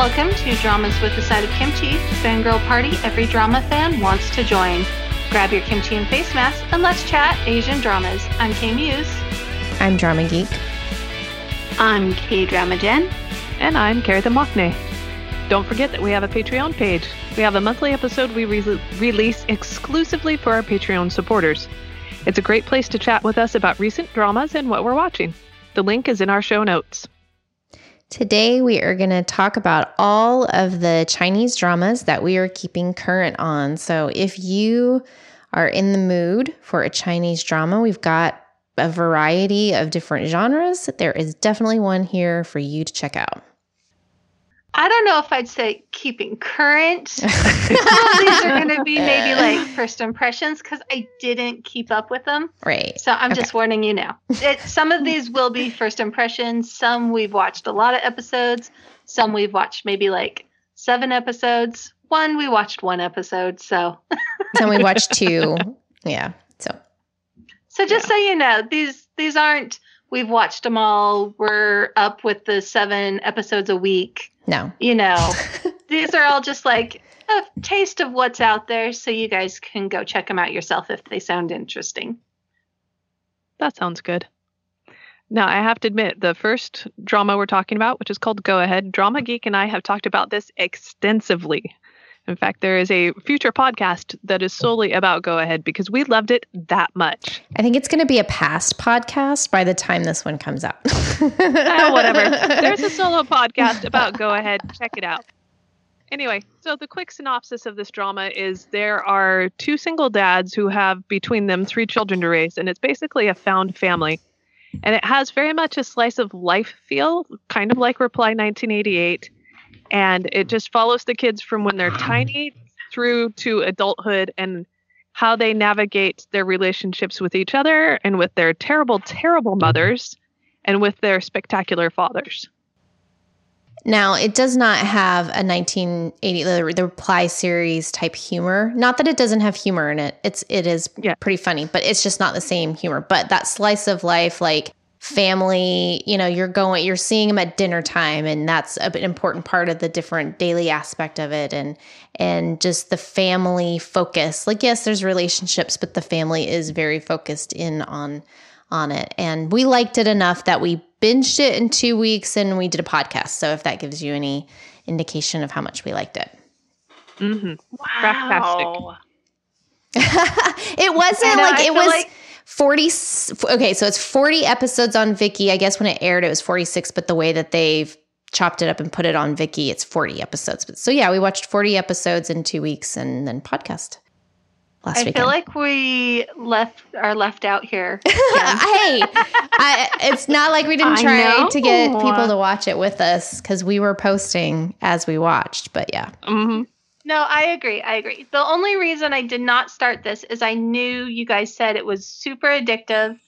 Welcome to Dramas with a Side of Kimchi, fangirl party every drama fan wants to join. Grab your kimchi and face mask and let's chat Asian dramas. I'm Kay Muse. I'm Drama Geek. I'm K Drama Jen. And I'm Carrie the Mockney. Don't forget that we have a Patreon page. We have a monthly episode we re- release exclusively for our Patreon supporters. It's a great place to chat with us about recent dramas and what we're watching. The link is in our show notes. Today, we are going to talk about all of the Chinese dramas that we are keeping current on. So, if you are in the mood for a Chinese drama, we've got a variety of different genres. There is definitely one here for you to check out. I don't know if I'd say keeping current. Some of these are going to be maybe like first impressions because I didn't keep up with them. Right. So I'm okay. just warning you now. It, some of these will be first impressions. Some we've watched a lot of episodes. Some we've watched maybe like seven episodes. One we watched one episode. So. Some we watched two. Yeah. So. So just yeah. so you know, these these aren't. We've watched them all. We're up with the seven episodes a week no. You know, these are all just like a taste of what's out there so you guys can go check them out yourself if they sound interesting. That sounds good. Now, I have to admit, the first drama we're talking about, which is called Go Ahead, Drama Geek and I have talked about this extensively. In fact, there is a future podcast that is solely about Go Ahead because we loved it that much. I think it's going to be a past podcast by the time this one comes out. oh, whatever. There's a solo podcast about Go Ahead. Check it out. Anyway, so the quick synopsis of this drama is there are two single dads who have between them three children to raise, and it's basically a found family. And it has very much a slice of life feel, kind of like Reply 1988 and it just follows the kids from when they're tiny through to adulthood and how they navigate their relationships with each other and with their terrible, terrible mm-hmm. mothers and with their spectacular fathers. Now, it does not have a 1980 the, the reply series type humor. Not that it doesn't have humor in it. It's it is yeah. pretty funny, but it's just not the same humor. But that slice of life like family you know you're going you're seeing them at dinner time and that's an important part of the different daily aspect of it and and just the family focus. Like yes there's relationships but the family is very focused in on on it. And we liked it enough that we binged it in two weeks and we did a podcast. So if that gives you any indication of how much we liked it. Mm-hmm. wow. It wasn't know, like it was like- 40 okay so it's 40 episodes on Viki i guess when it aired it was 46 but the way that they've chopped it up and put it on Viki it's 40 episodes but so yeah we watched 40 episodes in two weeks and then podcast last week. I weekend. feel like we left are left out here. hey, I, it's not like we didn't try to get people to watch it with us because we were posting as we watched. But yeah, mm-hmm. No, I agree. I agree. The only reason I did not start this is I knew you guys said it was super addictive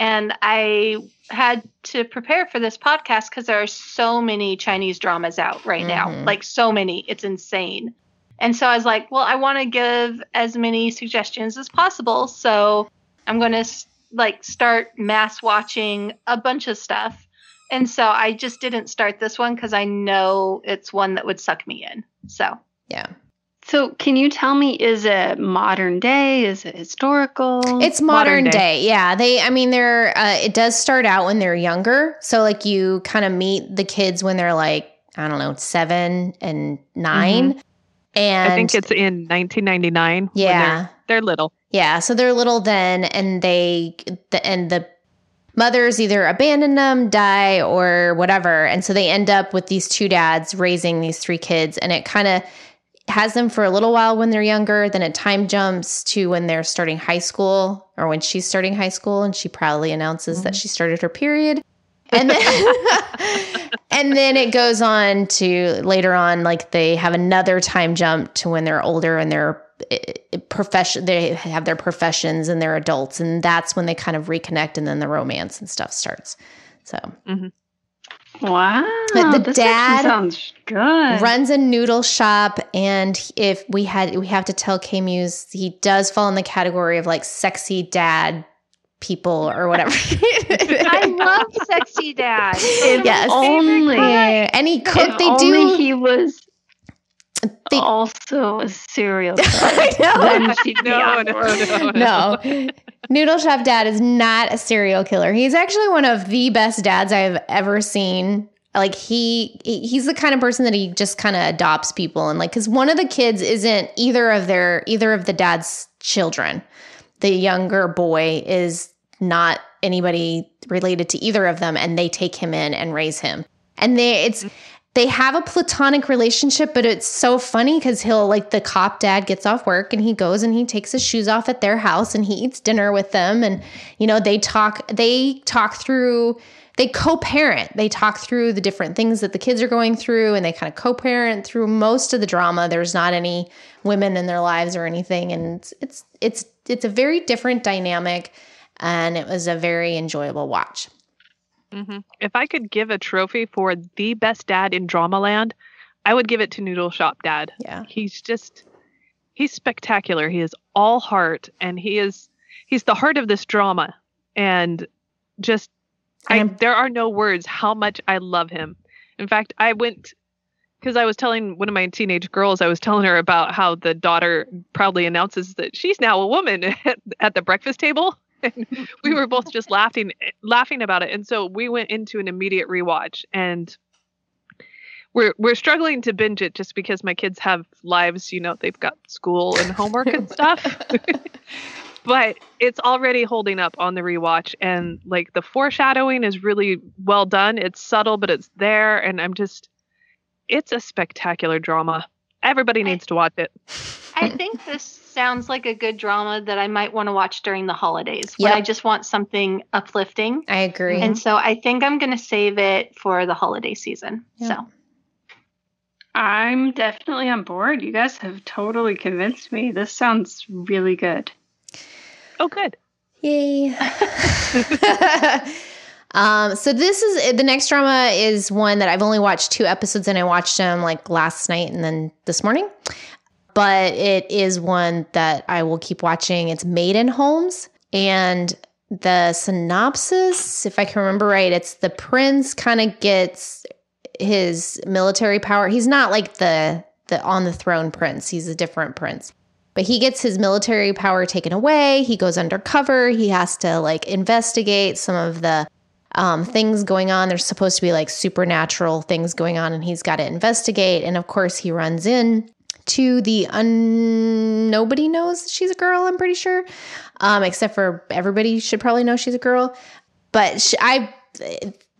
and I had to prepare for this podcast because there are so many Chinese dramas out right mm-hmm. now. Like so many. It's insane. And so I was like, well, I want to give as many suggestions as possible. So I'm going to like start mass watching a bunch of stuff. And so I just didn't start this one because I know it's one that would suck me in. So yeah. So, can you tell me, is it modern day? Is it historical? It's modern, modern day. day. Yeah. They, I mean, they're, uh, it does start out when they're younger. So, like, you kind of meet the kids when they're like, I don't know, seven and 9 mm-hmm. And I think it's in 1999. Yeah. They're, they're little. Yeah. So, they're little then, and they, the, and the, mothers either abandon them, die, or whatever. And so they end up with these two dads raising these three kids. And it kind of, has them for a little while when they're younger, then it time jumps to when they're starting high school or when she's starting high school and she proudly announces mm-hmm. that she started her period. And then and then it goes on to later on like they have another time jump to when they're older and they're eh, eh, profession they have their professions and they're adults and that's when they kind of reconnect and then the romance and stuff starts. So mm-hmm. Wow. But the dad sounds good. runs a noodle shop and if we had we have to tell K Muse he does fall in the category of like sexy dad people or whatever. I love sexy dad. If Yes. only, Yeah, and he cook. if They only do. he was They- also a serial killer. I know. then No, no, no, no. Noodle Chef Dad is not a serial killer. He's actually one of the best dads I've ever seen. Like he he- he's the kind of person that he just kind of adopts people and like cuz one of the kids isn't either of their either of the dad's children. The younger boy is not anybody related to either of them and they take him in and raise him. And they it's they have a platonic relationship, but it's so funny because he'll like the cop dad gets off work and he goes and he takes his shoes off at their house and he eats dinner with them. And you know they talk they talk through they co-parent. They talk through the different things that the kids are going through and they kind of co-parent through most of the drama. There's not any women in their lives or anything. And it's it's it's, it's a very different dynamic and it was a very enjoyable watch hmm If I could give a trophy for the best dad in Dramaland, I would give it to Noodle Shop Dad. yeah He's just he's spectacular. He is all heart and he is he's the heart of this drama and just I, there are no words how much I love him. In fact, I went because I was telling one of my teenage girls, I was telling her about how the daughter proudly announces that she's now a woman at, at the breakfast table. And we were both just laughing laughing about it. And so we went into an immediate rewatch and we're we're struggling to binge it just because my kids have lives, you know, they've got school and homework and stuff. but it's already holding up on the rewatch and like the foreshadowing is really well done. It's subtle but it's there and I'm just it's a spectacular drama. Everybody needs to watch it. I think this sounds like a good drama that I might want to watch during the holidays when I just want something uplifting. i agree And so I think I'm going to save it for the holiday season. Yeah. So I'm definitely on board. You guys have totally convinced me. This sounds really good. Oh good. Yay. um, so this is the next drama is one that I've only watched two episodes and I watched them like last night and then this morning. But it is one that I will keep watching. It's Maiden Holmes and the synopsis, if I can remember right, it's the prince kind of gets his military power. He's not like the the on the throne prince. He's a different prince. But he gets his military power taken away. He goes undercover. He has to like investigate some of the um, things going on. There's supposed to be like supernatural things going on, and he's got to investigate. And of course, he runs in to the un. Nobody knows she's a girl. I'm pretty sure, um, except for everybody should probably know she's a girl. But sh- I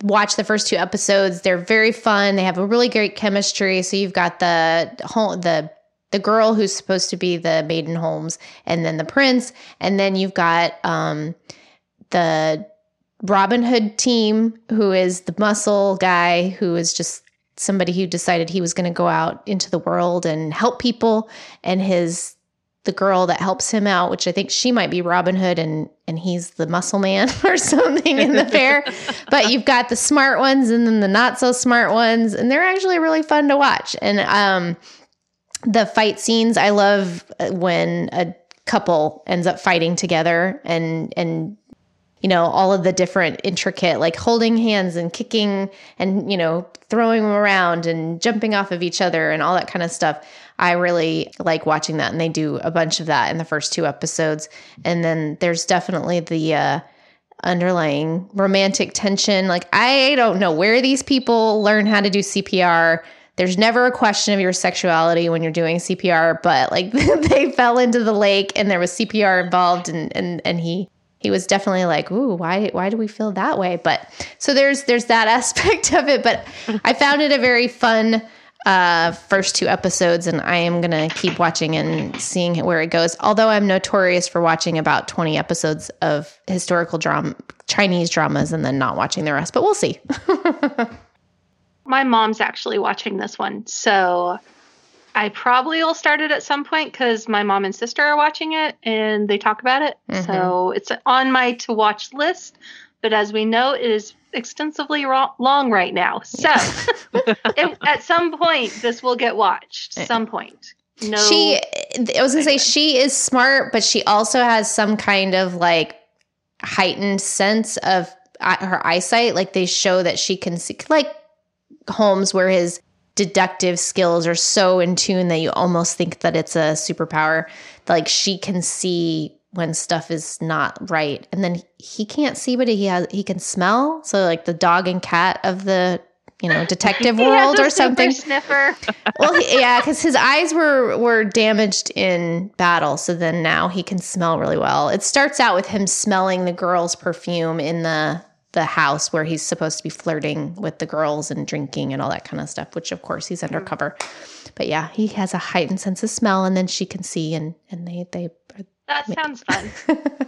watched the first two episodes. They're very fun. They have a really great chemistry. So you've got the whole the the girl who's supposed to be the maiden Holmes, and then the prince, and then you've got um, the Robin Hood team, who is the muscle guy, who is just somebody who decided he was going to go out into the world and help people, and his the girl that helps him out, which I think she might be Robin Hood, and and he's the muscle man or something in the fair. but you've got the smart ones and then the not so smart ones, and they're actually really fun to watch. And um, the fight scenes, I love uh, when a couple ends up fighting together and and you know all of the different intricate like holding hands and kicking and you know throwing them around and jumping off of each other and all that kind of stuff. I really like watching that and they do a bunch of that in the first two episodes. And then there's definitely the uh underlying romantic tension. Like i don't know where these people learn how to do cpr there's never a question of your sexuality when you're doing CPR, but like they fell into the lake and there was CPR involved and and and he he was definitely like, "Ooh, why why do we feel that way?" But so there's there's that aspect of it, but I found it a very fun uh first two episodes and I am to keep watching and seeing where it goes. Although I'm notorious for watching about 20 episodes of historical drama Chinese dramas and then not watching the rest, but we'll see. my mom's actually watching this one. So I probably will start it at some point because my mom and sister are watching it and they talk about it. Mhm. So it's on my to watch list. But as we know, it is extensively ro- long right now. So it, at some point, this will get watched. Some point. No. She, I was gonna say she is smart, but she also has some kind of like heightened sense of uh, her eyesight. Like they show that she can see, like Holmes, where his deductive skills are so in tune that you almost think that it's a superpower. Like she can see when stuff is not right, and then he can't see, but he has he can smell. So like the dog and cat of the you know detective world or something. Sniffer. well, he, yeah, because his eyes were were damaged in battle, so then now he can smell really well. It starts out with him smelling the girl's perfume in the the house where he's supposed to be flirting with the girls and drinking and all that kind of stuff. Which, of course, he's undercover. But yeah, he has a heightened sense of smell, and then she can see, and and they they. That sounds fun.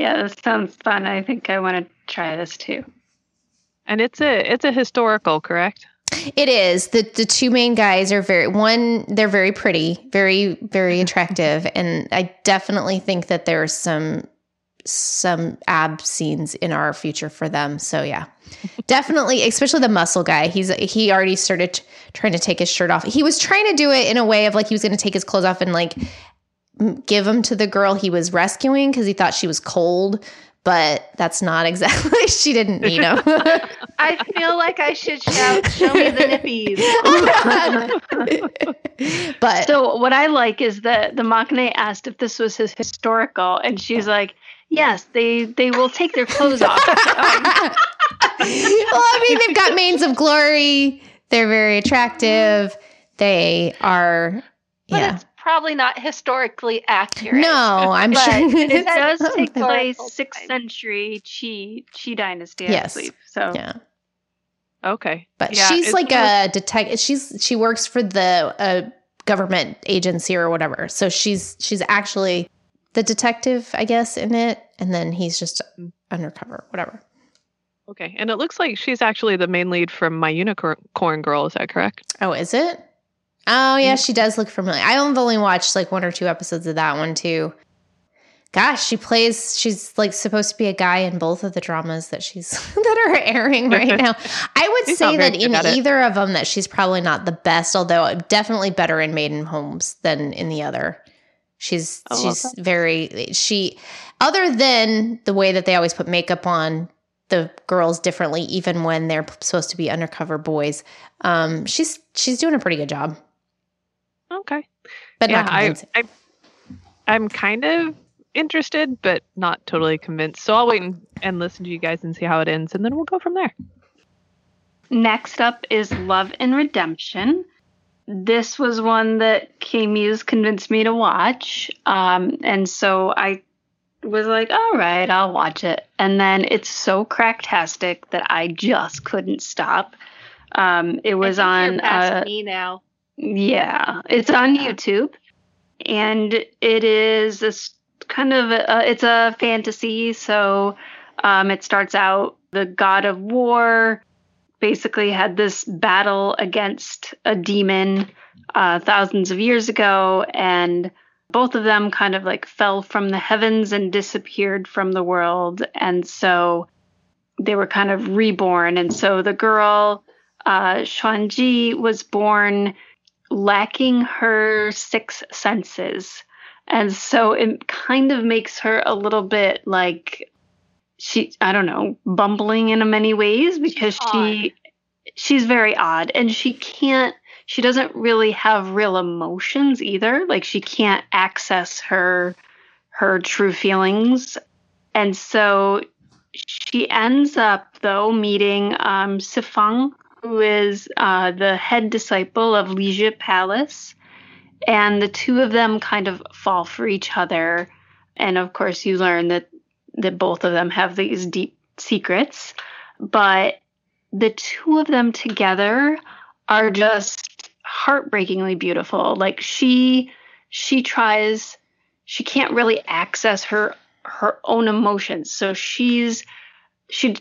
Yeah, this sounds fun. I think I want to try this too. And it's a it's a historical, correct? It is. The the two main guys are very one, they're very pretty, very, very attractive. And I definitely think that there's some some ab scenes in our future for them. So yeah. definitely, especially the muscle guy. He's he already started t- trying to take his shirt off. He was trying to do it in a way of like he was going to take his clothes off and like give them to the girl he was rescuing because he thought she was cold. But that's not exactly. she didn't need him. I feel like I should shout, "Show me the nippies!" but So what I like is that the Machine asked if this was his historical, and she's like, "Yes, they they will take their clothes off." Um, well, I mean, they've got manes of glory. They're very attractive. They are, But yeah. it's probably not historically accurate. No, I'm But sure it Is that does take something? place sixth time. century Qi Qi dynasty, I Yes. believe. So Yeah, Okay. but Yeah, she's like a detective. She's she works for the uh, government agency or whatever. So she's she's actually the detective, I guess, in it, and then he's just undercover, whatever. Okay. And it looks like she's actually the main lead from My Unicorn Girl, is that correct? Oh, is it? Oh yeah, she does look familiar. I've only watched like one or two episodes of that one too. Gosh, she plays. She's like supposed to be a guy in both of the dramas that she's that are airing right now. I would say that in at it. either of them, that she's probably not the best. Although definitely better in Maiden Holmes than in the other. She's I love she's very she. Other than the way that they always put makeup on the girls differently, even when they're supposed to be undercover boys. Um, she's she's doing a pretty good job, Okay. but yeah, not I, convincing. I, I'm kind of interested, but not totally convinced. So I'll wait and, and listen to you guys and see how it ends, and then we'll go from there. next up is Love and Redemption. This was one that K Muse convinced me to watch, um, and so I was like, "All right, I'll watch it." And then it's so cracktastic that I just couldn't stop. Um, it was on uh, me now. Yeah, it's on YouTube, and it is this kind of a, it's a fantasy. So um, it starts out the god of war basically had this battle against a demon uh, thousands of years ago, and both of them kind of like fell from the heavens and disappeared from the world, and so they were kind of reborn. And so the girl uh, Xuanji was born lacking her six senses. And so it kind of makes her a little bit like she I don't know, bumbling in many ways because She's she she's very odd and she can't she doesn't really have real emotions either. Like she can't access her her true feelings. And so she ends up though meeting um Sifeng who is uh, the head disciple of Lize Palace. And the two of them kind of fall for each other. And of course, you learn that, that both of them have these deep secrets. But the two of them together are just heartbreakingly beautiful. Like she she tries she can't really access her her own emotions. So she's she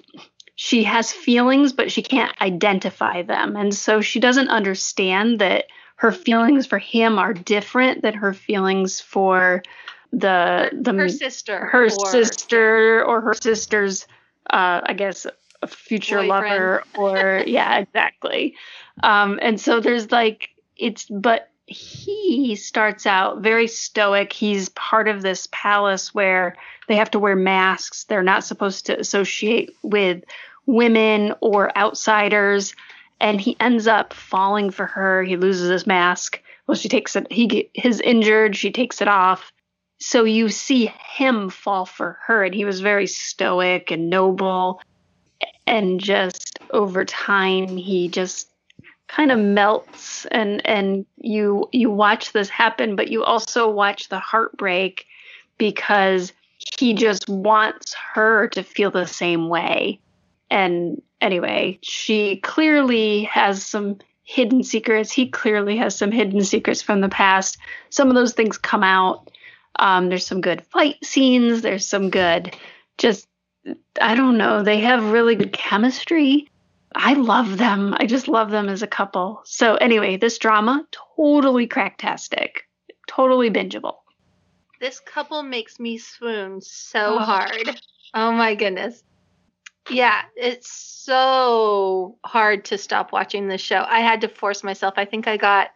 she has feelings, but she can't identify them. And so she doesn't understand that her feelings for him are different than her feelings for the the her sister. her or- sister or her sister's uh I guess a future Boyfriend. lover or yeah, exactly. Um and so there's like it's but he starts out very stoic. He's part of this palace where they have to wear masks. They're not supposed to associate with women or outsiders. And he ends up falling for her. He loses his mask. Well, she takes it. He is injured. She takes it off. So you see him fall for her, and he was very stoic and noble. And just over time, he just kind of melts and and you you watch this happen but you also watch the heartbreak because he just wants her to feel the same way. And anyway she clearly has some hidden secrets. He clearly has some hidden secrets from the past. Some of those things come out um, there's some good fight scenes there's some good just i don't know they have really good chemistry I love them. I just love them as a couple. So anyway, this drama totally cracktastic, totally bingeable. This couple makes me swoon so oh. hard. Oh my goodness. Yeah, it's so hard to stop watching this show. I had to force myself. I think I got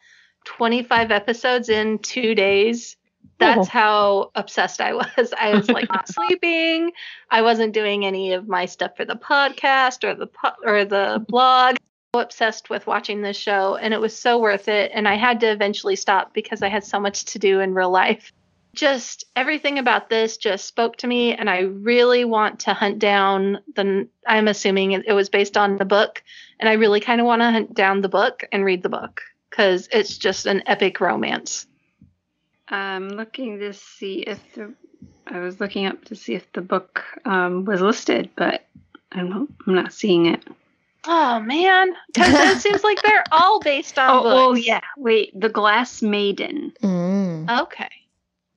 25 episodes in 2 days that's how obsessed I was. I was like not sleeping. I wasn't doing any of my stuff for the podcast or the po- or the blog. So obsessed with watching this show and it was so worth it and I had to eventually stop because I had so much to do in real life. Just everything about this just spoke to me and I really want to hunt down the I'm assuming it was based on the book and I really kind of want to hunt down the book and read the book cuz it's just an epic romance. I'm looking to see if the. I was looking up to see if the book um, was listed, but I'm, I'm not seeing it. Oh man, because it seems like they're all based on. Oh, books. oh yeah, wait, The Glass Maiden. Mm. Okay.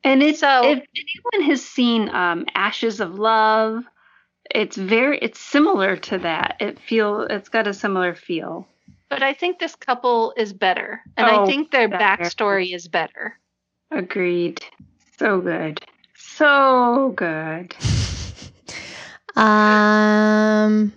And it's so if anyone has seen um, Ashes of Love, it's very it's similar to that. It feel it's got a similar feel. But I think this couple is better, and oh, I think their better. backstory is better. Agreed. So good. So good. Um,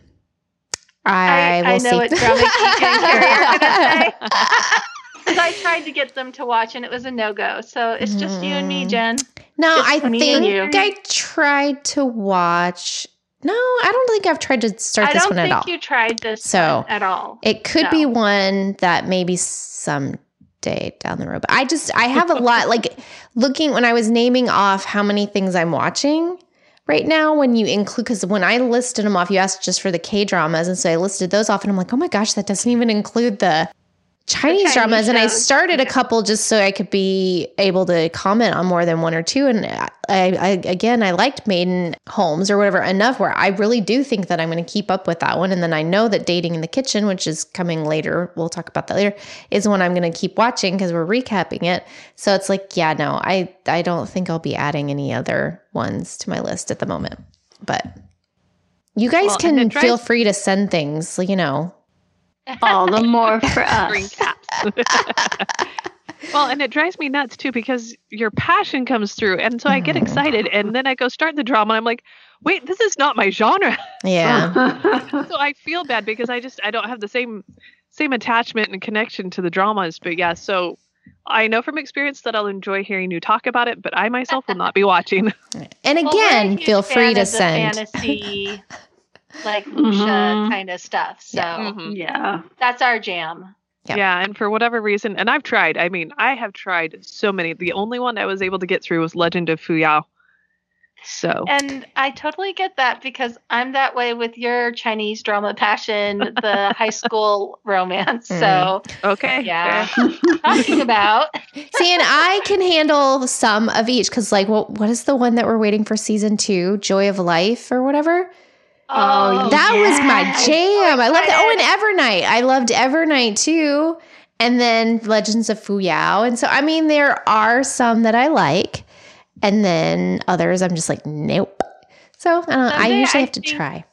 I, I, I know what drama geek and Carrie are gonna say. Because I tried to get them to watch and it was a no go. So it's just mm. you and me, mm. Jen. No, just I think I tried to watch. No, I don't think I've tried to start this one at all. I don't think you tried this so at all. It could no. be one that maybe some day down the road. But I just I have a lot like looking when I was naming off how many things I'm watching right now when you include because when I listed them off, you asked just for the K dramas, and so I listed those off, and I'm like, oh my gosh, that doesn't even include the Chinese, Chinese dramas, shows. and I started a couple just so I could be able to comment on more than one or two. And I, I again, I liked Maiden Holmes or whatever enough where I really do think that I'm going to keep up with that one. And then I know that Dating in the Kitchen, which is coming later, we'll talk about that later, is one I'm going to keep watching because we're recapping it. So it's like, yeah, no, I I don't think I'll be adding any other ones to my list at the moment, but. You guys well, can feel free to send things, you know, all the more for us. Green caps. well, and it drives me nuts too because your passion comes through, and so I get mm. excited, and then I go start the drama, and I'm like, wait, this is not my genre. Yeah. so I feel bad because I just I don't have the same same attachment and connection to the dramas, but yeah, so. I know from experience that I'll enjoy hearing you talk about it, but I myself will not be watching. And again, well, feel free to send. Fantasy like Lucia mm-hmm. kind of stuff. So yeah. Mm-hmm. yeah. that's our jam. Yep. Yeah, and for whatever reason, and I've tried. I mean, I have tried so many. The only one I was able to get through was Legend of Fuyao. So And I totally get that because I'm that way with your Chinese drama passion, the high school romance. Mm. So Okay. Yeah. Talking about See, and I can handle some of each because like what what is the one that we're waiting for season two? Joy of Life or whatever? Oh, um, that yes. was my jam. I loved that. Oh, and Evernight. I loved Evernight too. And then Legends of Fuyao. And so, I mean, there are some that I like. And then others I'm just like, nope. So I, I usually I have to try.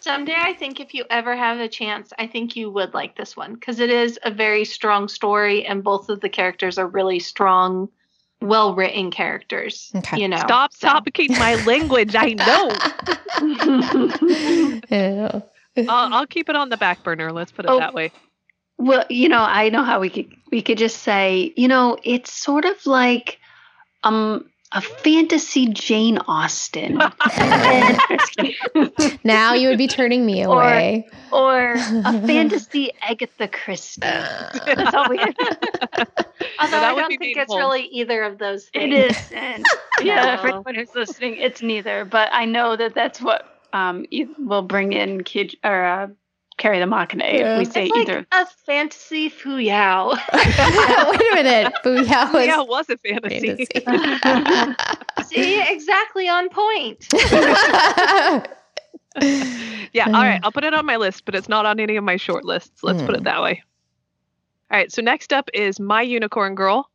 Someday, I think if you ever have a chance, I think you would like this one because it is a very strong story, and both of the characters are really strong well written characters. Okay. You know. Stop so. my language. I know. yeah. I'll, I'll, keep it on the back burner. Let's put it oh, that way. Well, you know, I know how we could we could just say, you know, it's sort of like um a fantasy Jane Austen. now you would be turning me away. Or, or a fantasy Agatha Christie. That's all we Although I don't think it's really either of those things. It is. And yeah, no. for anyone who's listening, it's neither. But I know that that's what um, will bring in kid or uh, Carrie the Mockney yeah. if we say it's either. a fantasy fuyao. Wait a minute, fuyao was, fuyao was a fantasy. fantasy. See, exactly on point. yeah, all right. I'll put it on my list, but it's not on any of my short lists. Let's mm. put it hmm. that way. All right, so next up is My Unicorn Girl.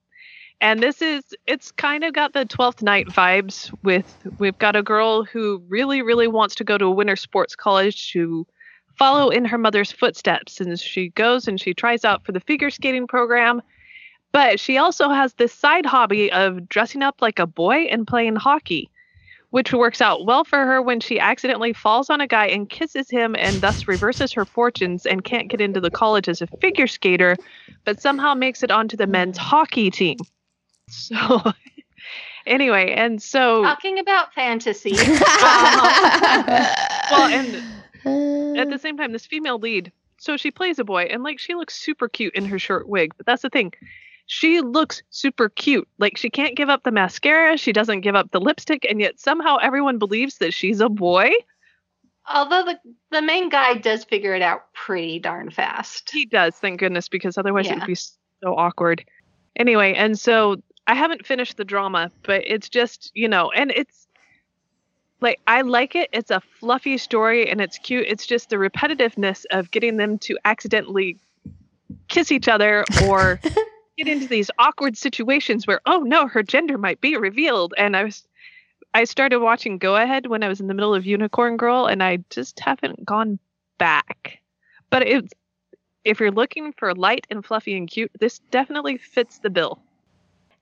And this is it's kind of got the 12th night vibes with we've got a girl who really really wants to go to a winter sports college to follow in her mother's footsteps and she goes and she tries out for the figure skating program. But she also has this side hobby of dressing up like a boy and playing hockey which works out well for her when she accidentally falls on a guy and kisses him and thus reverses her fortunes and can't get into the college as a figure skater, but somehow makes it onto the men's hockey team. So, anyway, and so. Talking about fantasy. Uh-huh. well, and at the same time, this female lead, so she plays a boy, and like she looks super cute in her short wig, but that's the thing she looks super cute. Like she can't give up the mascara, she doesn't give up the lipstick, and yet somehow everyone believes that she's a boy. Although the the main guy does figure it out pretty darn fast. He does, thank goodness, because otherwise yeah. it would be so awkward. Anyway, and so I haven't finished the drama, but it's just, you know, and it's like I like it. It's a fluffy story and it's cute. It's just the repetitiveness of getting them to accidentally kiss each other or get into these awkward situations where oh no her gender might be revealed and i was i started watching go ahead when i was in the middle of unicorn girl and i just haven't gone back but it's if you're looking for light and fluffy and cute this definitely fits the bill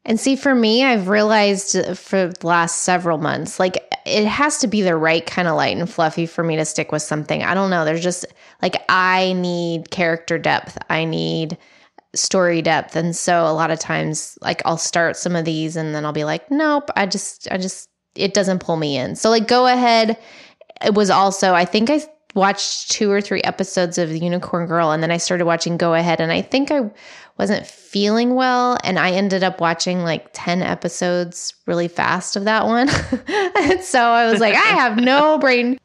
and see for me i've realized uh, for the last several months like it has to be the right kind of light and fluffy for me to stick with something. I don't know there's just like i need character depth. I need story depth. And so a lot of times like I'll start some of these and then I'll be like nope I just I just it doesn't pull me in. So like go ahead. It was also I think I watched two or three episodes of the Unicorn Girl and then I started watching Go Ahead and I think I wasn't feeling well and I ended up watching like 10 episodes really fast of that one. and so I was like I have no brain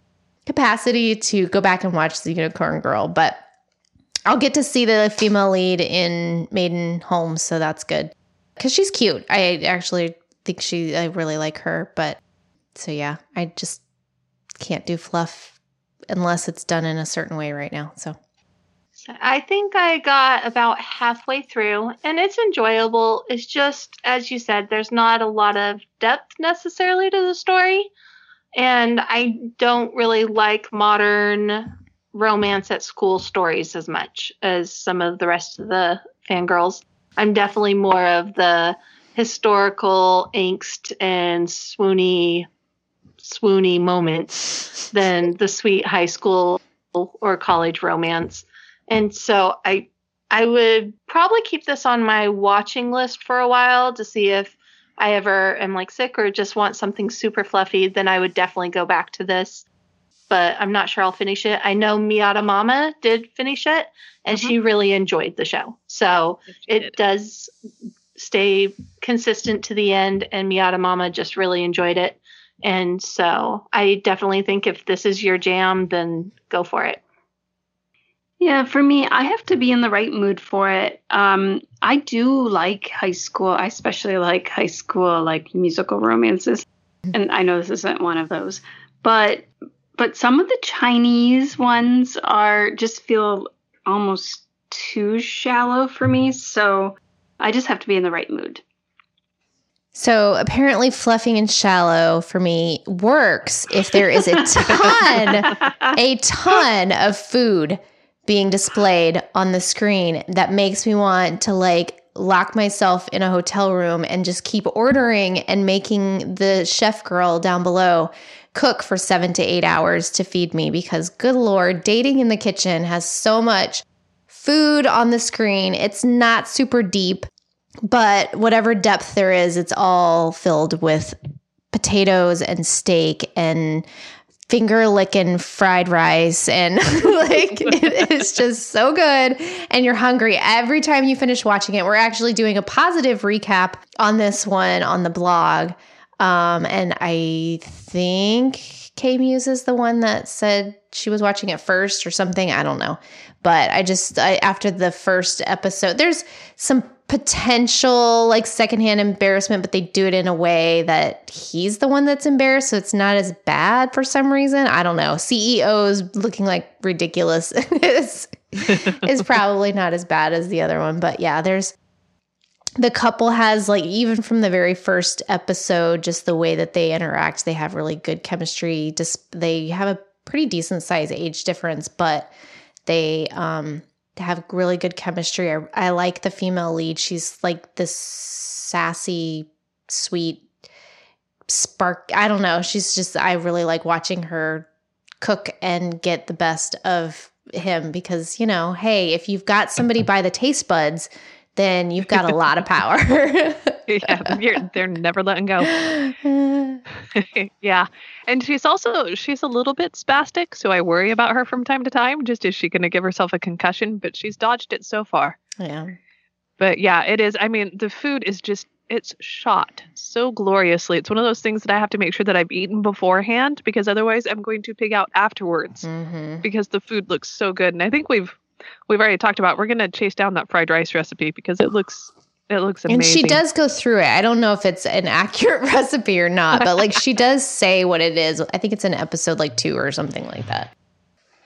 capacity to go back and watch the Unicorn Girl, but I'll get to see the female lead in Maiden Home, so that's good. Cuz she's cute. I actually think she I really like her, but so yeah, I just can't do fluff unless it's done in a certain way right now. So I think I got about halfway through and it's enjoyable. It's just, as you said, there's not a lot of depth necessarily to the story. And I don't really like modern romance at school stories as much as some of the rest of the fangirls. I'm definitely more of the historical angst and swoony swoony moments than the sweet high school or college romance. And so I I would probably keep this on my watching list for a while to see if I ever am like sick or just want something super fluffy, then I would definitely go back to this but I'm not sure I'll finish it. I know Miyata Mama did finish it and mm-hmm. she really enjoyed the show. So it did. does stay consistent to the end and Miyata Mama just really enjoyed it. And so I definitely think if this is your jam, then go for it. Yeah, for me, I have to be in the right mood for it. Um, I do like high school. I especially like high school, like musical romances. And I know this isn't one of those, but but some of the Chinese ones are just feel almost too shallow for me. So I just have to be in the right mood. So apparently, fluffing and shallow for me works if there is a ton, a ton of food being displayed on the screen that makes me want to like lock myself in a hotel room and just keep ordering and making the chef girl down below cook for seven to eight hours to feed me because, good Lord, dating in the kitchen has so much food on the screen. It's not super deep, but whatever depth there is, it's all filled with potatoes and steak and finger licking fried rice. And like it is just so good. And you're hungry. Every time you finish watching it we're actually doing a positive recap on this one on the blog. Um, and i think k muse is the one that said she was watching it first or something. I don't know. But i just I, after the first episode there's some potential like secondhand embarrassment, but they do it in a way that he's the one that's embarrassed. So it's not as bad for some reason. I don't know. CEOs looking like ridiculous is, is probably not as bad as the other one. But yeah, there's the couple has like even from the very first episode, just the way that they interact, they have really good chemistry. Just they have a pretty decent size age difference, but they um have really good chemistry. I, I like the female lead. She's like this sassy, sweet spark. I don't know. She's just, I really like watching her cook and get the best of him because, you know, hey, if you've got somebody by the taste buds, then you've got a lot of power. yeah, they're never letting go. yeah. And she's also she's a little bit spastic, so I worry about her from time to time. Just is she going to give herself a concussion? But she's dodged it so far. Yeah. But yeah, it is. I mean, the food is just it's shot so gloriously. It's one of those things that I have to make sure that I've eaten beforehand because otherwise I'm going to pig out afterwards mm-hmm. because the food looks so good. And I think we've we've already talked about we're going to chase down that fried rice recipe because it looks it looks amazing. And she does go through it. I don't know if it's an accurate recipe or not, but like she does say what it is. I think it's an episode like 2 or something like that.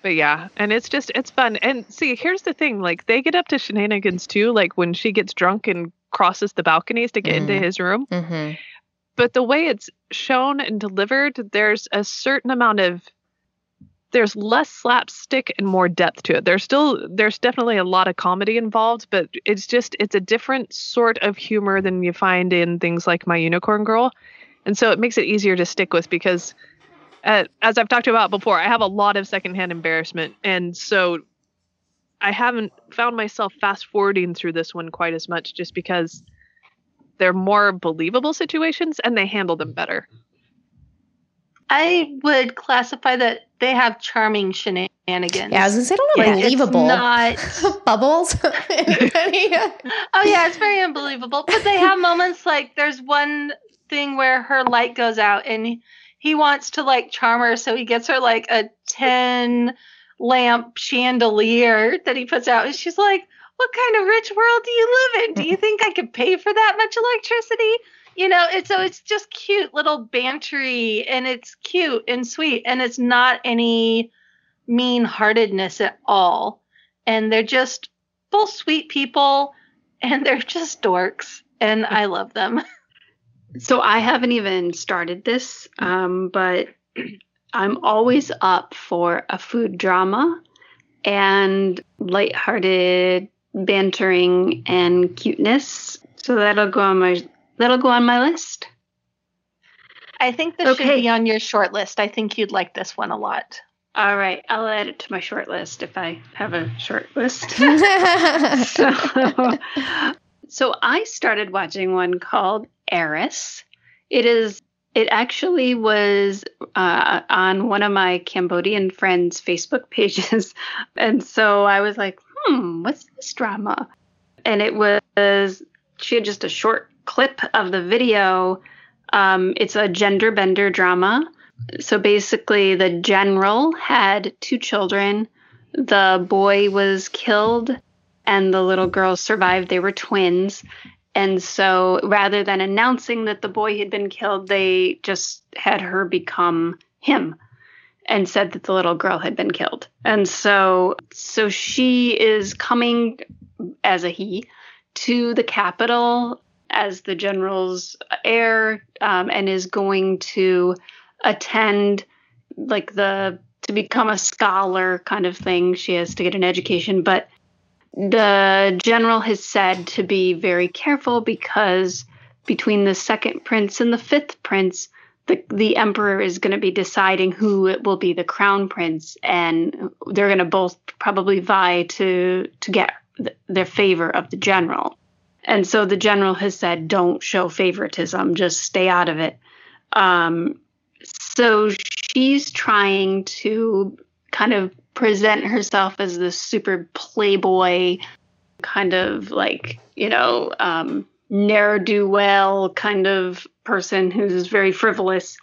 But yeah, and it's just it's fun. And see, here's the thing, like they get up to shenanigans too, like when she gets drunk and crosses the balconies to get mm. into his room. Mm-hmm. But the way it's shown and delivered, there's a certain amount of there's less slapstick and more depth to it. There's still there's definitely a lot of comedy involved, but it's just it's a different sort of humor than you find in things like My Unicorn Girl. And so it makes it easier to stick with because uh, as I've talked about before, I have a lot of secondhand embarrassment and so I haven't found myself fast forwarding through this one quite as much just because they're more believable situations and they handle them better. I would classify that they have charming shenanigans. Yeah, I was gonna say, I don't know, like, believable. not bubbles. oh yeah, it's very unbelievable. But they have moments like there's one thing where her light goes out and he wants to like charm her, so he gets her like a ten lamp chandelier that he puts out, and she's like, "What kind of rich world do you live in? Do you think I could pay for that much electricity?" You know it's so it's just cute little bantery and it's cute and sweet and it's not any mean heartedness at all. And they're just full sweet people and they're just dorks and i love them. So i haven't even started this um, but i'm always up for a food drama and lighthearted bantering and cuteness. So that'll go on my that'll go on my list. I think this okay. should be on your short list. I think you'd like this one a lot. All right, I'll add it to my short list if I have a short list. so, so I started watching one called Eris. It is it actually was uh, on one of my Cambodian friends' Facebook pages, and so I was like, "Hmm, what's this drama?" And it was she had just a short clip of the video, um, it's a gender bender drama. So basically, the general had two children. The boy was killed, and the little girl survived. They were twins. And so rather than announcing that the boy had been killed, they just had her become him and said that the little girl had been killed. And so so she is coming as a he to the capital as the general's heir um, and is going to attend like the to become a scholar kind of thing. She has to get an education, but the general has said to be very careful because between the second prince and the fifth prince, the the emperor is going to be deciding who it will be the crown prince, and they're going to both probably vie to to get th- their favor of the general. And so the general has said, "Don't show favoritism; just stay out of it." Um, so she's trying to kind of present herself as this super playboy kind of like you know um, ne'er do well kind of person who's very frivolous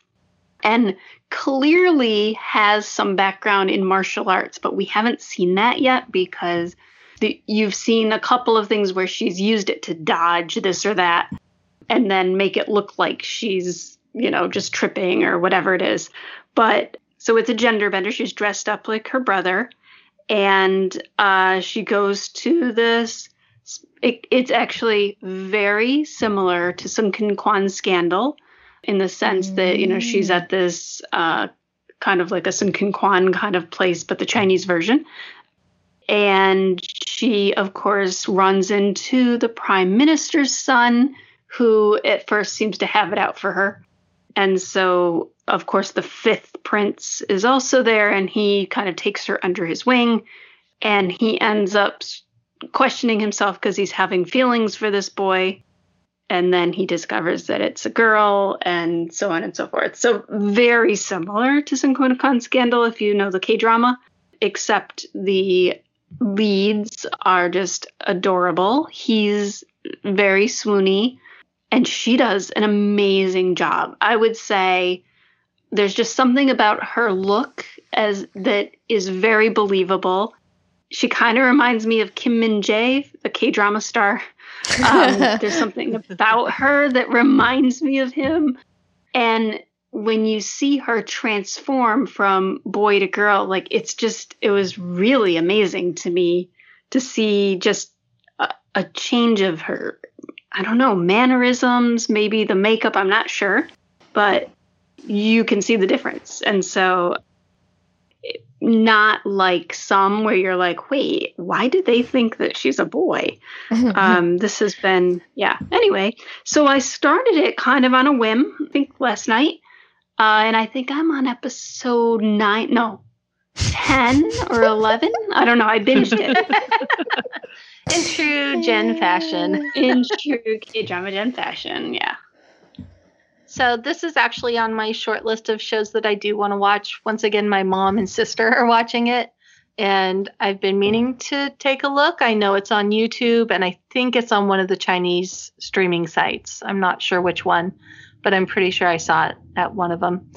and clearly has some background in martial arts, but we haven't seen that yet because the, you've seen a couple of things where she's used it to dodge this or that and then make it look like she's, you know, just tripping or whatever it is. But so it's a gender bender. She's dressed up like her brother and uh, she goes to this it, it's actually very similar to Sungkyunkwan scandal in the sense that you know she's at this uh, kind of like a Sungkyunkwan kind of place, but the Chinese version. And she, of course, runs into the prime minister's son, who at first seems to have it out for her. And so, of course, the fifth prince is also there, and he kind of takes her under his wing. And he ends up questioning himself because he's having feelings for this boy. And then he discovers that it's a girl, and so on and so forth. So, very similar to Sun Scandal if you know the K drama, except the leads are just adorable. He's very swoony, and she does an amazing job. I would say there's just something about her look as that is very believable she kind of reminds me of Kim Min Jae, the K drama star. Um, there's something about her that reminds me of him. And when you see her transform from boy to girl, like it's just, it was really amazing to me to see just a, a change of her, I don't know, mannerisms, maybe the makeup, I'm not sure, but you can see the difference. And so not like some where you're like, wait, why did they think that she's a boy? um, this has been, yeah. Anyway, so I started it kind of on a whim, I think last night. Uh, and I think I'm on episode nine, no, 10 or 11. I don't know. I binged it. In true Gen fashion. In true K drama Gen fashion, yeah. So this is actually on my short list of shows that I do want to watch. Once again, my mom and sister are watching it, and I've been meaning to take a look. I know it's on YouTube, and I think it's on one of the Chinese streaming sites. I'm not sure which one, but I'm pretty sure I saw it at one of them.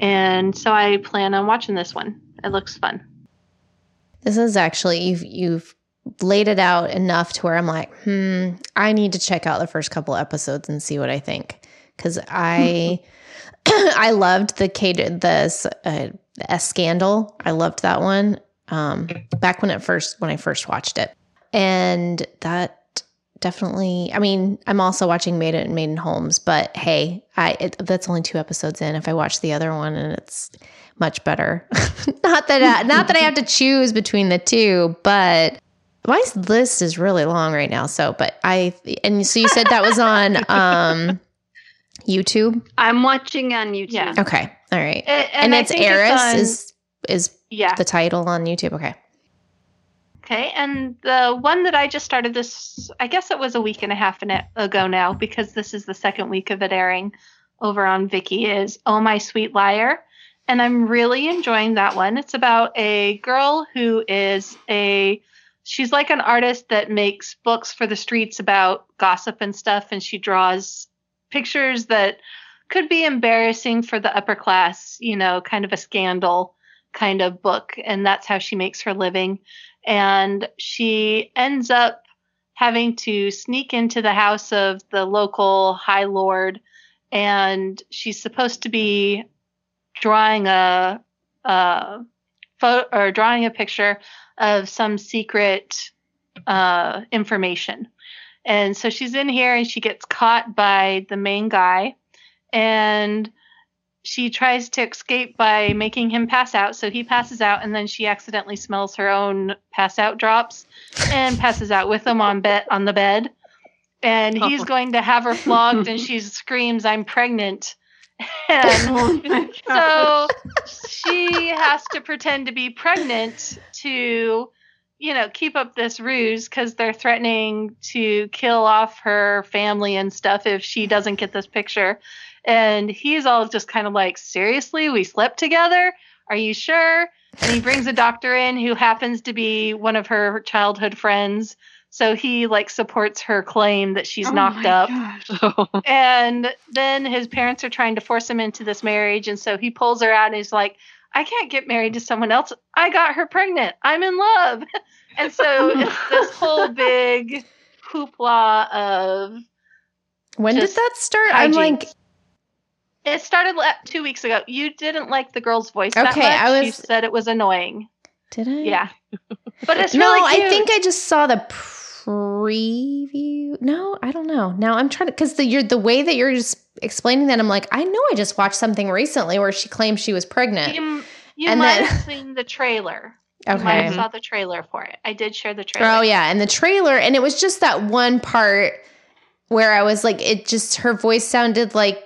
And so I plan on watching this one. It looks fun. This is actually you've you've laid it out enough to where I'm like, hmm, I need to check out the first couple episodes and see what I think because I I loved the K the uh, S scandal. I loved that one um, back when it first when I first watched it, and that definitely. I mean, I'm also watching Made It in Maiden Holmes, but hey, I it, that's only two episodes in. If I watch the other one, and it's much better. not that I, not that I have to choose between the two, but my list is really long right now. So, but I and so you said that was on um YouTube? I'm watching on YouTube. Yeah. Okay. All right. And, and, and it's Eris it's on, is is yeah. the title on YouTube. Okay. Okay, and the one that I just started this, I guess it was a week and a half ago now, because this is the second week of it airing over on Viki, is Oh My Sweet Liar. And I'm really enjoying that one. It's about a girl who is a, she's like an artist that makes books for the streets about gossip and stuff, and she draws pictures that could be embarrassing for the upper class, you know, kind of a scandal kind of book. And that's how she makes her living. And she ends up having to sneak into the house of the local high lord. And she's supposed to be drawing a, a photo or drawing a picture of some secret uh, information. And so she's in here and she gets caught by the main guy. And she tries to escape by making him pass out. So he passes out, and then she accidentally smells her own pass out drops and passes out with them on bed on the bed. And oh. he's oh. going to have her flogged, and she screams, "I'm pregnant!" And Oh so she has to pretend to be pregnant to you know keep up this ruse because they're threatening to kill off her family and stuff if she doesn't get this picture and he's all just kind of like seriously we slept together are you sure and he brings a doctor in who happens to be one of her childhood friends so he like supports her claim that she's Oh knocked my up gosh. and then his parents are trying to force him into this marriage. And so he pulls her out and he's like, I can't get married to someone else. I got her pregnant. I'm in love. And so it's this whole big hoopla of When Just did that start? I'm like, hijinks. It started two weeks ago. You didn't like the girl's voice that Okay, much. I You was- said it was annoying. did I? Yeah. But it's no, really cute. I think I just saw the preview. No, I don't know. Now I'm trying to because the you're the way that you're just explaining that I'm like I know I just watched something recently where she claimed she was pregnant. you, you And might then- have seen the trailer. You Okay. have saw the trailer for it. I did share the trailer. Oh yeah, and the trailer, and it was just that one part where I was like, it just her voice sounded like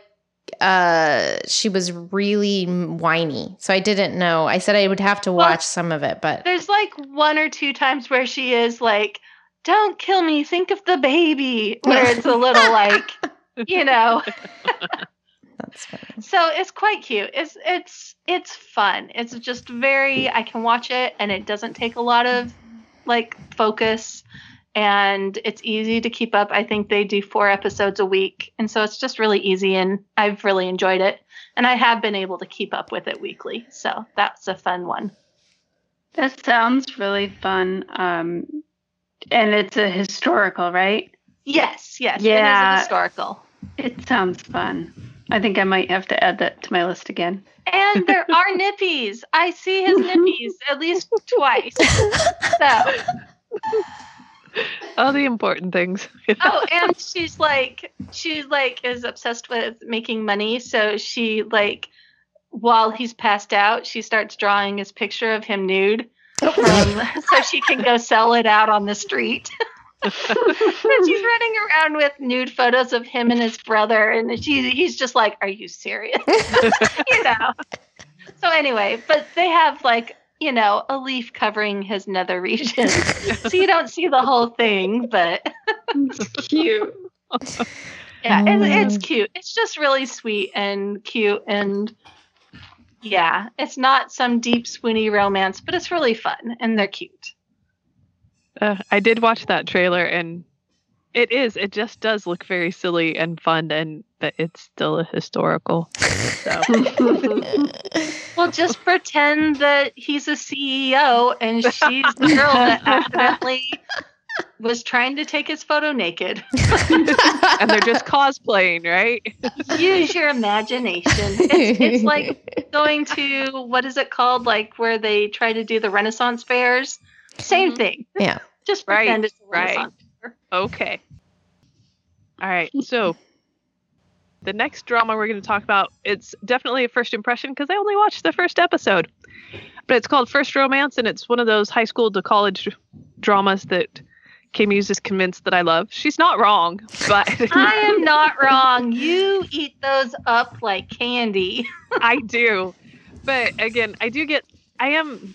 uh she was really whiny. So I didn't know. I said I would have to Well, watch some of it, but There's like one or two times where she is like, "Don't kill me, think of the baby," where it's a little like, you know. that's funny. So it's quite cute. It's it's it's fun. It's just very. I can watch it, and it doesn't take a lot of like focus, and it's easy to keep up. I think they do four episodes a week, and so it's just really easy, and I've really enjoyed it, and I have been able to keep up with it weekly. So that's a fun one. That sounds really fun. Um, and it's a historical, right? Yes, yes, it Yeah. is a historical. It sounds fun. I think I might have to add that to my list again. And there are nippies. I see his nippies at least twice. So, All the important things. oh, and she's like, she like is obsessed with making money. So she like, while he's passed out, she starts drawing his picture of him nude, um, so she can go sell it out on the street. and she's running around with nude photos of him and his brother, and she he's just like, "Are you serious?" you know. So anyway, but they have like you know a leaf covering his nether region, so you don't see the whole thing. But It's cute. yeah, Oh, it's, it's cute. It's just really sweet and cute, and yeah, it's not some deep swoony romance, but it's really fun and they're cute. Uh, I did watch that trailer, and it is. It just does look very silly and fun, and but it's still a historical. So Well, just pretend that he's a CEO and she's the girl that accidentally was trying to take his photo naked. and they're just cosplaying, right? Use your imagination. It's, it's like going to what is it called? Like where they try to do the Renaissance fairs. Same Mhm. thing. Yeah. Just Right, pretend it's a right. Renaissance fair. Okay. All right. So the next drama we're going to talk about, it's definitely a first impression because I only watched the first episode. But it's called First Romance, and it's one of those high school to college dramas that Kim Hughes is convinced that I love. She's not wrong, but I am not wrong. You eat those up like candy. I do. But again, I do get I am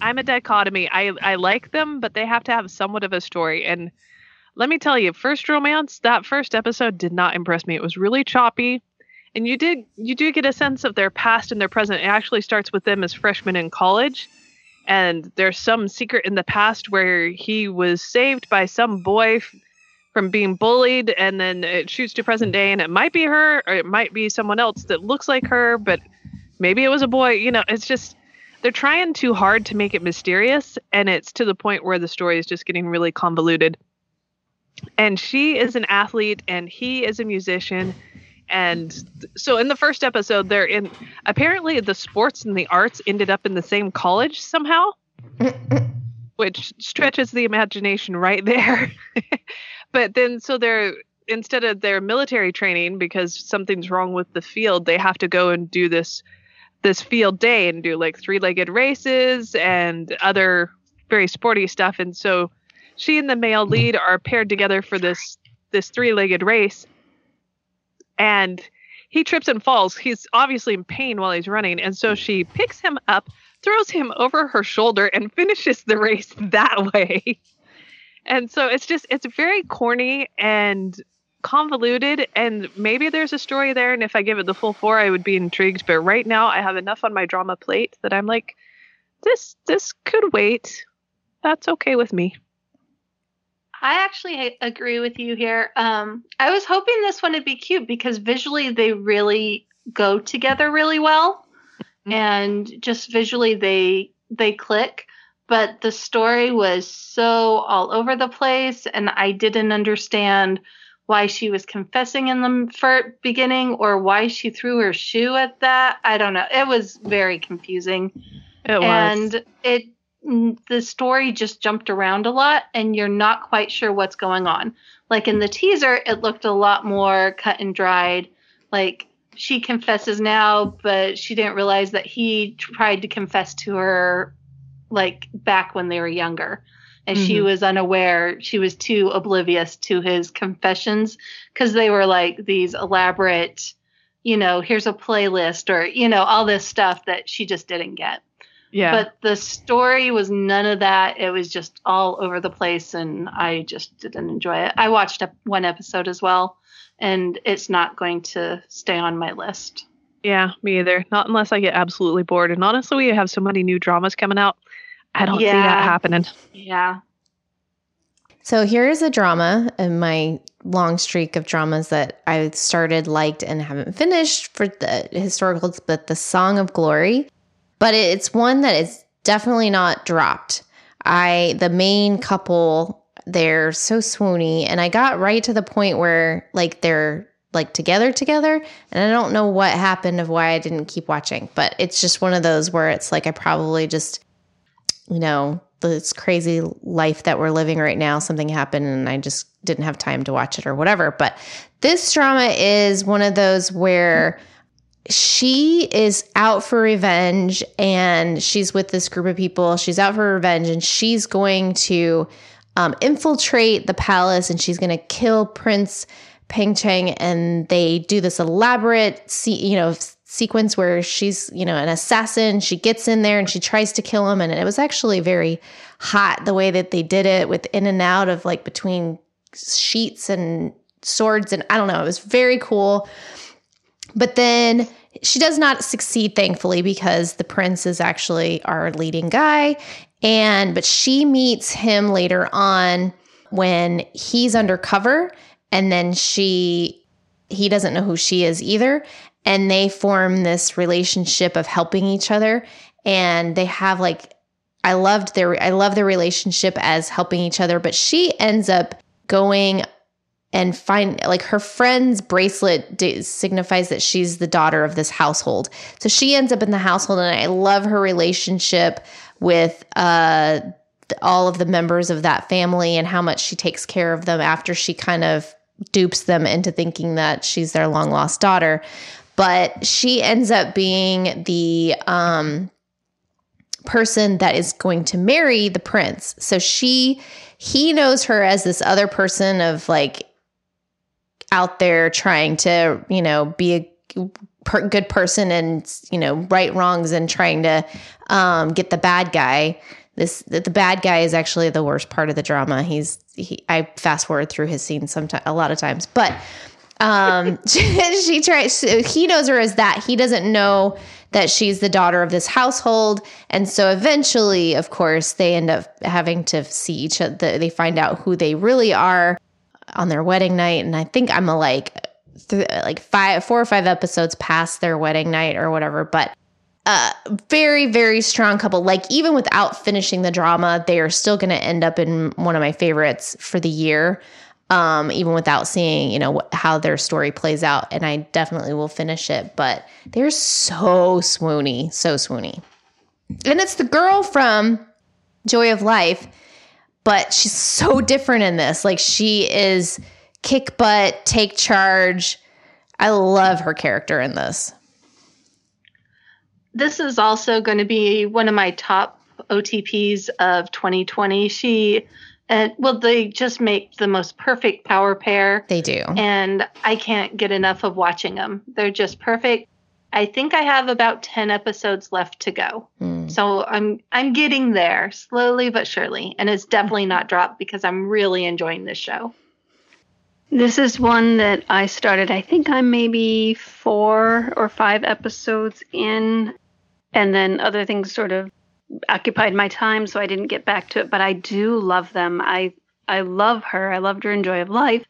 I'm a dichotomy. I I like them, but they have to have somewhat of a story. And let me tell you, first romance, that first episode did not impress me. It was really choppy. And you did you do get a sense of their past and their present. It actually starts with them as freshmen in college. And there's some secret in the past where he was saved by some boy f- from being bullied, and then it shoots to present day, and it might be her, or it might be someone else that looks like her, but maybe it was a boy. You know, it's just they're trying too hard to make it mysterious, and it's to the point where the story is just getting really convoluted. And she is an athlete, and he is a musician. And so in the first episode, they're in apparently the sports and the arts ended up in the same college somehow, which stretches the imagination right there. but then so they're instead of their military training because something's wrong with the field, they have to go and do this this field day and do like three-legged races and other very sporty stuff. And so she and the male lead are paired together for this this three-legged race. And he trips and falls. He's obviously in pain while he's running. And so she picks him up, throws him over her shoulder, and finishes the race that way. And so it's just, it's very corny and convoluted. And maybe there's a story there. And if I give it the full four, I would be intrigued. But right now, I have enough on my drama plate that I'm like, this, this could wait. That's okay with me. I actually agree with you here. Um, I was hoping this one would be cute because visually they really go together really well, mm-hmm. and just visually they they click. But the story was so all over the place, and I didn't understand why she was confessing in the beginning or why she threw her shoe at that. I don't know. It was very confusing. It was. And it the story just jumped around a lot and you're not quite sure what's going on. Like in the teaser, it looked a lot more cut and dried. Like she confesses now, but she didn't realize that he tried to confess to her like back when they were younger. And mm-hmm. she was unaware, she was too oblivious to his confessions because they were like these elaborate, you know, here's a playlist or, you know, all this stuff that she just didn't get. Yeah. But the story was none of that. It was just all over the place, and I just didn't enjoy it. I watched one episode as well, and it's not going to stay on my list. Yeah, me either. Not unless I get absolutely bored. And honestly, we have so many new dramas coming out. I don't yeah. see that happening. Yeah. So here's a drama in my long streak of dramas that I started, liked, and haven't finished for the historicals, but The Song of Glory but it's one that is definitely not dropped. I the main couple they're so swoony and I got right to the point where like they're like together together and I don't know what happened of why I didn't keep watching, but it's just one of those where it's like I probably just you know, this crazy life that we're living right now, something happened and I just didn't have time to watch it or whatever. But this drama is one of those where she is out for revenge and she's with this group of people. She's out for revenge and she's going to um, infiltrate the palace and she's going to kill Prince Peng Cheng. And they do this elaborate, you know, sequence where she's, you know, an assassin. She gets in there and she tries to kill him. And it was actually very hot the way that they did it with in and out of like between sheets and swords. And I don't know, it was very cool. But then she does not succeed, thankfully, because the prince is actually our leading guy. And but she meets him later on when he's undercover, and then she he doesn't know who she is either. And they form this relationship of helping each other. And they have like I loved their I love their relationship as helping each other, but she ends up going and find like her friend's bracelet d- signifies that she's the daughter of this household. So she ends up in the household, and I love her relationship with uh, all of the members of that family and how much she takes care of them after she kind of dupes them into thinking that she's their long lost daughter. But she ends up being the um, person that is going to marry the prince. So she he knows her as this other person of like out there trying to, you know, be a per- good person and, you know, right wrongs and trying to um, get the bad guy. This the bad guy is actually the worst part of the drama. He's he, I fast forward through his scenes sometimes a lot of times, but um, she, she tries. He knows her as that. He doesn't know that she's the daughter of this household, and so eventually, of course, they end up having to see each other. They find out who they really are on their wedding night, and I think I'm a like th- like five, four or five episodes past their wedding night or whatever. But uh, very very strong couple. Like even without finishing the drama, they are still going to end up in one of my favorites for the year. Um, even without seeing, you know, wh- how their story plays out, and I definitely will finish it. But they're so swoony, so swoony, and it's the girl from Joy of Life but she's so different in this. Like she is kick butt, take charge. I love her character in this. This is also going to be one of my top OTPs of 2020. She And well, they just make the most perfect power pair. They do. and I can't get enough of watching them. They're just perfect. I think I have about 10 episodes left to go. Mm. So I'm I'm getting there slowly but surely and it's definitely not dropped because I'm really enjoying this show. This is one that I started, I think I'm maybe four or five episodes in, and then other things sort of occupied my time, so I didn't get back to it. But I do love them. I I love her. I loved her in Joy of Life.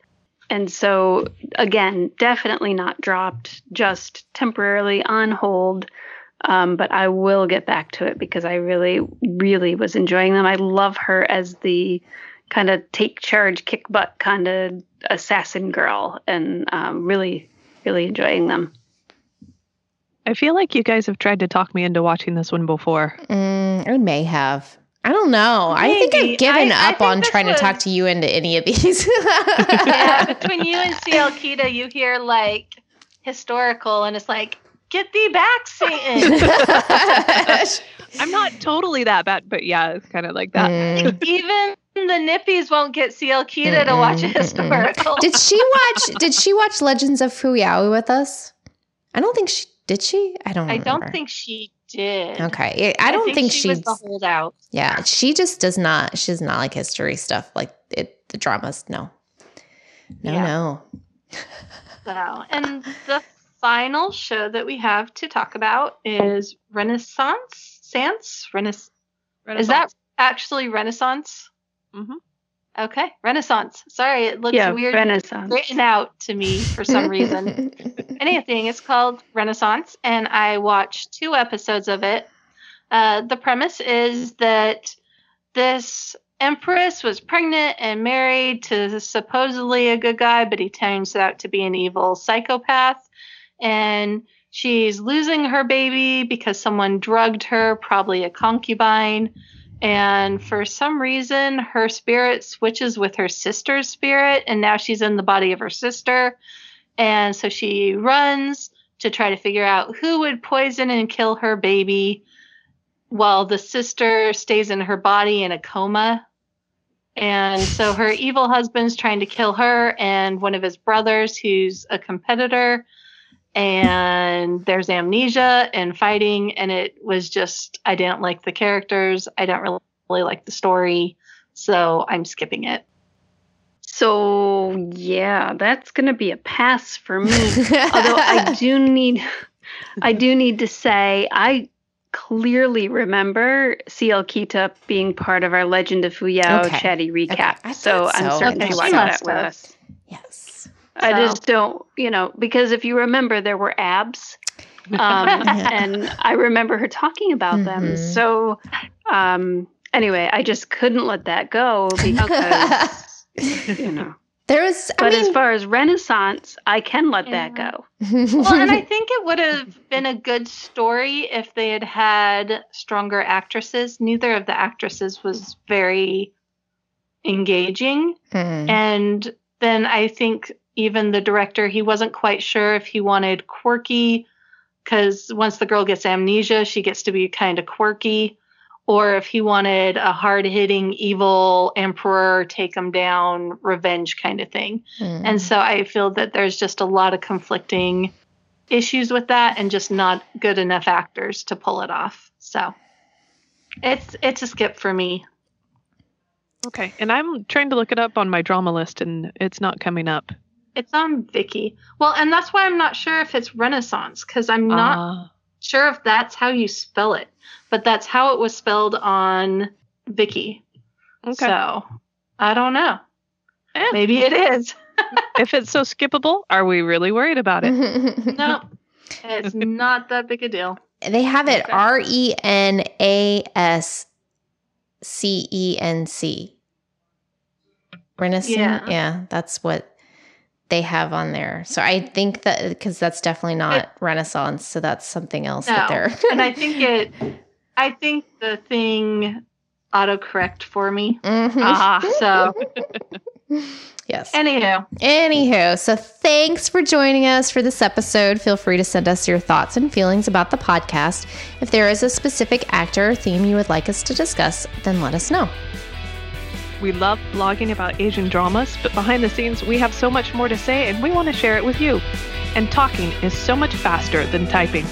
And so again, definitely not dropped, just temporarily on hold. Um, but I will get back to it because I really, really was enjoying them. I love her as the kind of take charge, kick butt kind of assassin girl, and um, really, really enjoying them. I feel like you guys have tried to talk me into watching this one before. Mm, I may have. I don't know. I think I've given I- I up think on this trying to talk to you into any of these. yeah, between you and CL Kita, you hear like historical and it's like, get thee back, Satan. I'm not totally that bad, but yeah, it's kind of like that. Mm. Even the nippies won't get CL Kita to watch a historical. Did she watch? Did she watch Legends of Fuyao with us? I don't think she did. She? I don't. I don't think she did. Okay, I don't think, she she's. was the holdout. yeah, she just does not. she's not like history stuff. Like it, the dramas. No, no, Yeah. no. So, and the final show that we have to talk about is Renaissance. Sans? Renaissance. Is that actually Renaissance? Mhm. Okay, Renaissance. Sorry, it looks yeah, weird Renaissance. written out to me for some reason. Anything. It's called Renaissance, and I watched two episodes of it. Uh, the premise is that this empress was pregnant and married to supposedly a good guy, but he turns out to be an evil psychopath. And she's losing her baby because someone drugged her, probably a concubine. And for some reason, her spirit switches with her sister's spirit, and now she's in the body of her sister. And so she runs to try to figure out who would poison and kill her baby while the sister stays in her body in a coma. And so her evil husband's trying to kill her and one of his brothers who's a competitor. And there's amnesia and fighting. And it was just, I didn't like the characters. I don't really, really like the story. So I'm skipping it. So yeah, that's gonna be a pass for me. Although I do need, I do need to say I clearly remember CL Kita being part of our Legend of Fuyao Okay. chatty recap. I so thought I'm certain Okay, she watched that with us. yes. I So- just don't, you know, because if you remember, there were abs, um, Yeah. and I remember her talking about them. Mhm. So um, anyway, I just couldn't let that go because you know. There was. I But mean, as far as Renaissance, I can let that go. well, and I think it would have been a good story if they had had stronger actresses. Neither of the actresses was very engaging. Mm. And then I think even the director, he wasn't quite sure if he wanted quirky, because once the girl gets amnesia, she gets to be kind of quirky, or if he wanted a hard hitting evil emperor, take him down, revenge kind of thing. Mm. And so I feel that there's just a lot of conflicting issues with that and just not good enough actors to pull it off. So it's it's a skip for me. Okay, and I'm trying to look it up on my drama list, and it's not coming up. It's on Viki. Well, and that's why I'm not sure if it's Renaissance because I'm not Ah. Sure if that's how you spell it, but that's how it was spelled on Viki. okay. So I don't know. Eh. Maybe it is. if it's so skippable, are we really worried about it? No, it's not that big a deal. They have it R E N A S C E N C. Renaissance. Yeah. Yeah. that's what they have on there. So I think that because that's definitely not Renaissance, so that's something else that No. they're. and I think it. I think the thing autocorrect for me. Mhm. Ah. So yes. anywho, Anywho, so thanks for joining us for this episode. Feel free to send us your thoughts and feelings about the podcast. If there is a specific actor or theme you would like us to discuss, then let us know. We love blogging about Asian dramas, but behind the scenes, we have so much more to say and we want to share it with you. And talking is so much faster than typing.